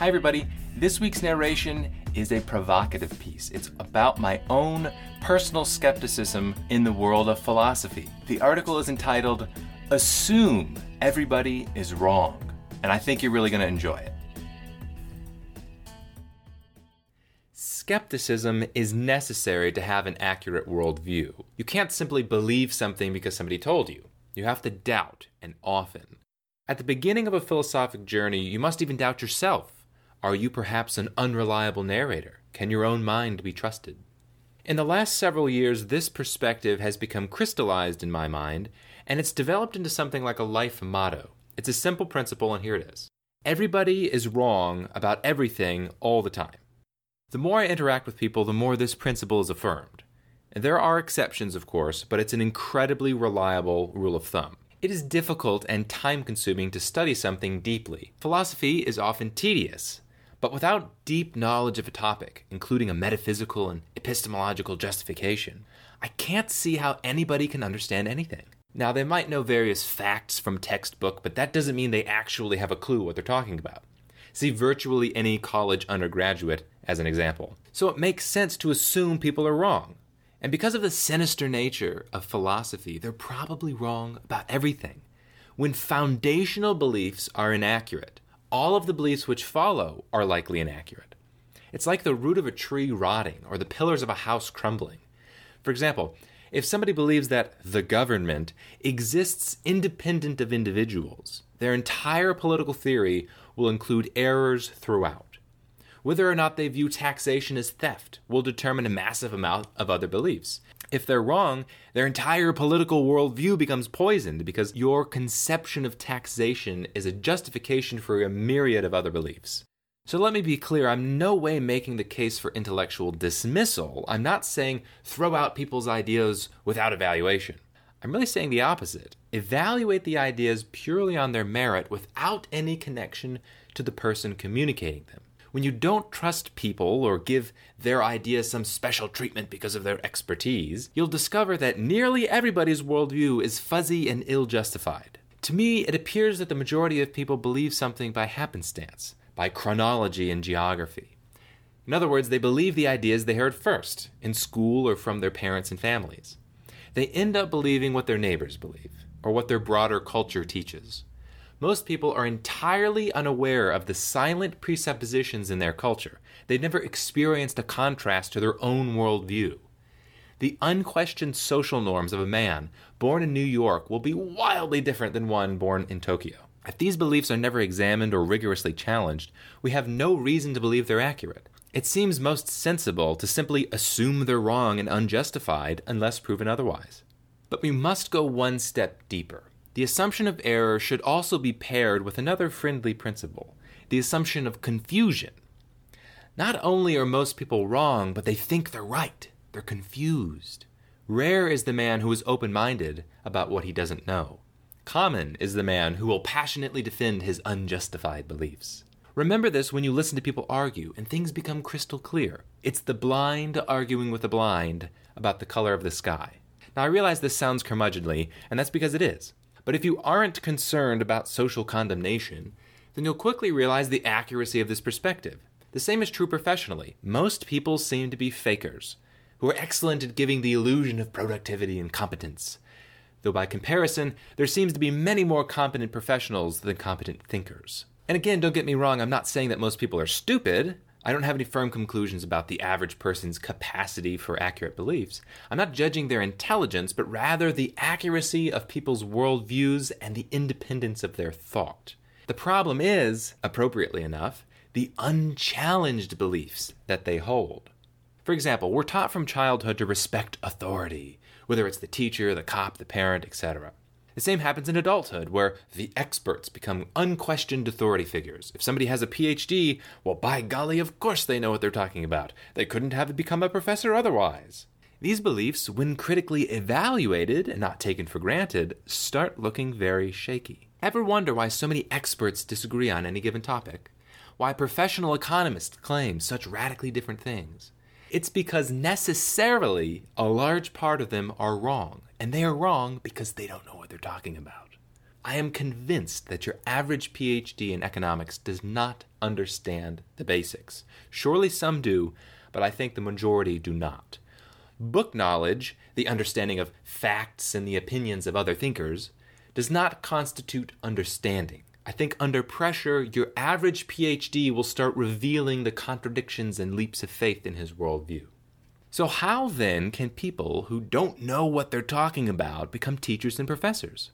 Hi, everybody. This week's narration is a provocative piece. It's about my own personal skepticism in the world of philosophy. The article is entitled Assume Everybody is Wrong, and I think you're really going to enjoy it. Skepticism is necessary to have an accurate worldview. You can't simply believe something because somebody told you. You have to doubt, and often. At the beginning of a philosophic journey, you must even doubt yourself. Are you perhaps an unreliable narrator? Can your own mind be trusted? In the last several years, this perspective has become crystallized in my mind, and it's developed into something like a life motto. It's a simple principle, and here it is Everybody is wrong about everything all the time. The more I interact with people, the more this principle is affirmed. And there are exceptions, of course, but it's an incredibly reliable rule of thumb. It is difficult and time consuming to study something deeply. Philosophy is often tedious, but without deep knowledge of a topic, including a metaphysical and epistemological justification, I can't see how anybody can understand anything. Now, they might know various facts from textbook, but that doesn't mean they actually have a clue what they're talking about. See virtually any college undergraduate as an example. So it makes sense to assume people are wrong. And because of the sinister nature of philosophy, they're probably wrong about everything. When foundational beliefs are inaccurate, all of the beliefs which follow are likely inaccurate. It's like the root of a tree rotting or the pillars of a house crumbling. For example, if somebody believes that the government exists independent of individuals, their entire political theory will include errors throughout. Whether or not they view taxation as theft will determine a massive amount of other beliefs. If they're wrong, their entire political worldview becomes poisoned because your conception of taxation is a justification for a myriad of other beliefs. So let me be clear, I'm no way making the case for intellectual dismissal. I'm not saying throw out people's ideas without evaluation. I'm really saying the opposite. Evaluate the ideas purely on their merit without any connection to the person communicating them when you don't trust people or give their ideas some special treatment because of their expertise, you'll discover that nearly everybody's worldview is fuzzy and ill justified. To me, it appears that the majority of people believe something by happenstance, by chronology and geography. In other words, they believe the ideas they heard first, in school or from their parents and families. They end up believing what their neighbors believe, or what their broader culture teaches most people are entirely unaware of the silent presuppositions in their culture. They've never experienced a contrast to their own worldview. The unquestioned social norms of a man born in New York will be wildly different than one born in Tokyo. If these beliefs are never examined or rigorously challenged, we have no reason to believe they're accurate. It seems most sensible to simply assume they're wrong and unjustified unless proven otherwise. But we must go one step deeper. The assumption of error should also be paired with another friendly principle the assumption of confusion. Not only are most people wrong, but they think they're right. They're confused. Rare is the man who is open minded about what he doesn't know. Common is the man who will passionately defend his unjustified beliefs. Remember this when you listen to people argue and things become crystal clear. It's the blind arguing with the blind about the color of the sky. Now, I realize this sounds curmudgeonly, and that's because it is. But if you aren't concerned about social condemnation, then you'll quickly realize the accuracy of this perspective. The same is true professionally. Most people seem to be fakers, who are excellent at giving the illusion of productivity and competence. Though by comparison, there seems to be many more competent professionals than competent thinkers. And again, don't get me wrong, I'm not saying that most people are stupid. I don't have any firm conclusions about the average person's capacity for accurate beliefs. I'm not judging their intelligence, but rather the accuracy of people's worldviews and the independence of their thought. The problem is, appropriately enough, the unchallenged beliefs that they hold. For example, we're taught from childhood to respect authority, whether it's the teacher, the cop, the parent, etc. The same happens in adulthood, where the experts become unquestioned authority figures. If somebody has a PhD, well, by golly, of course they know what they're talking about. They couldn't have become a professor otherwise. These beliefs, when critically evaluated and not taken for granted, start looking very shaky. Ever wonder why so many experts disagree on any given topic? Why professional economists claim such radically different things? It's because necessarily a large part of them are wrong, and they are wrong because they don't know what they're talking about. I am convinced that your average PhD in economics does not understand the basics. Surely some do, but I think the majority do not. Book knowledge, the understanding of facts and the opinions of other thinkers, does not constitute understanding. I think under pressure, your average PhD will start revealing the contradictions and leaps of faith in his worldview. So, how then can people who don't know what they're talking about become teachers and professors?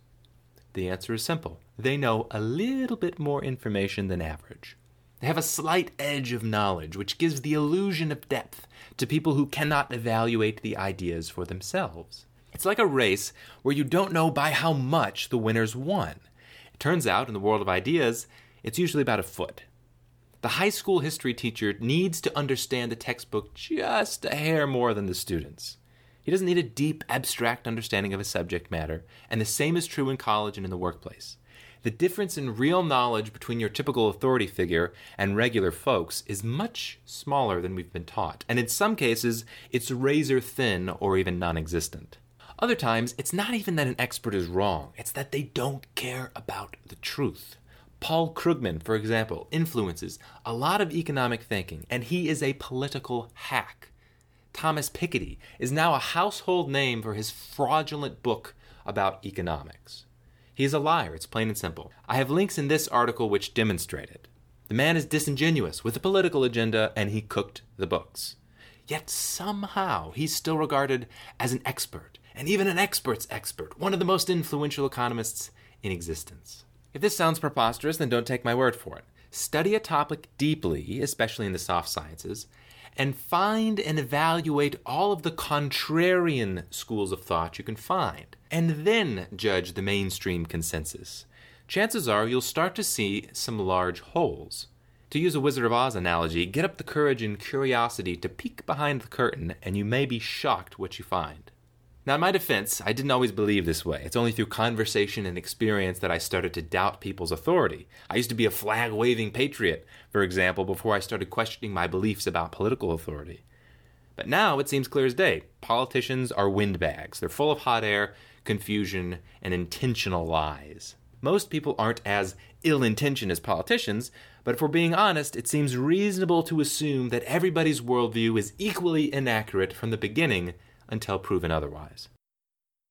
The answer is simple they know a little bit more information than average. They have a slight edge of knowledge, which gives the illusion of depth to people who cannot evaluate the ideas for themselves. It's like a race where you don't know by how much the winners won. It turns out, in the world of ideas, it's usually about a foot. The high school history teacher needs to understand the textbook just a hair more than the students. He doesn't need a deep, abstract understanding of a subject matter, and the same is true in college and in the workplace. The difference in real knowledge between your typical authority figure and regular folks is much smaller than we've been taught, and in some cases, it's razor thin or even non existent. Other times, it's not even that an expert is wrong, it's that they don't care about the truth. Paul Krugman, for example, influences a lot of economic thinking, and he is a political hack. Thomas Piketty is now a household name for his fraudulent book about economics. He is a liar, it's plain and simple. I have links in this article which demonstrate it. The man is disingenuous with a political agenda, and he cooked the books. Yet somehow he's still regarded as an expert, and even an expert's expert, one of the most influential economists in existence. If this sounds preposterous, then don't take my word for it. Study a topic deeply, especially in the soft sciences, and find and evaluate all of the contrarian schools of thought you can find, and then judge the mainstream consensus. Chances are you'll start to see some large holes. To use a Wizard of Oz analogy, get up the courage and curiosity to peek behind the curtain, and you may be shocked what you find. Now, in my defense, I didn't always believe this way. It's only through conversation and experience that I started to doubt people's authority. I used to be a flag waving patriot, for example, before I started questioning my beliefs about political authority. But now it seems clear as day politicians are windbags. They're full of hot air, confusion, and intentional lies. Most people aren't as ill intentioned as politicians, but if we're being honest, it seems reasonable to assume that everybody's worldview is equally inaccurate from the beginning until proven otherwise.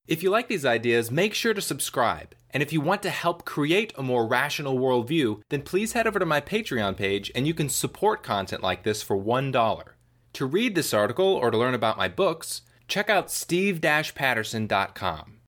If you like these ideas, make sure to subscribe. And if you want to help create a more rational worldview, then please head over to my Patreon page and you can support content like this for $1. To read this article or to learn about my books, check out steve-patterson.com.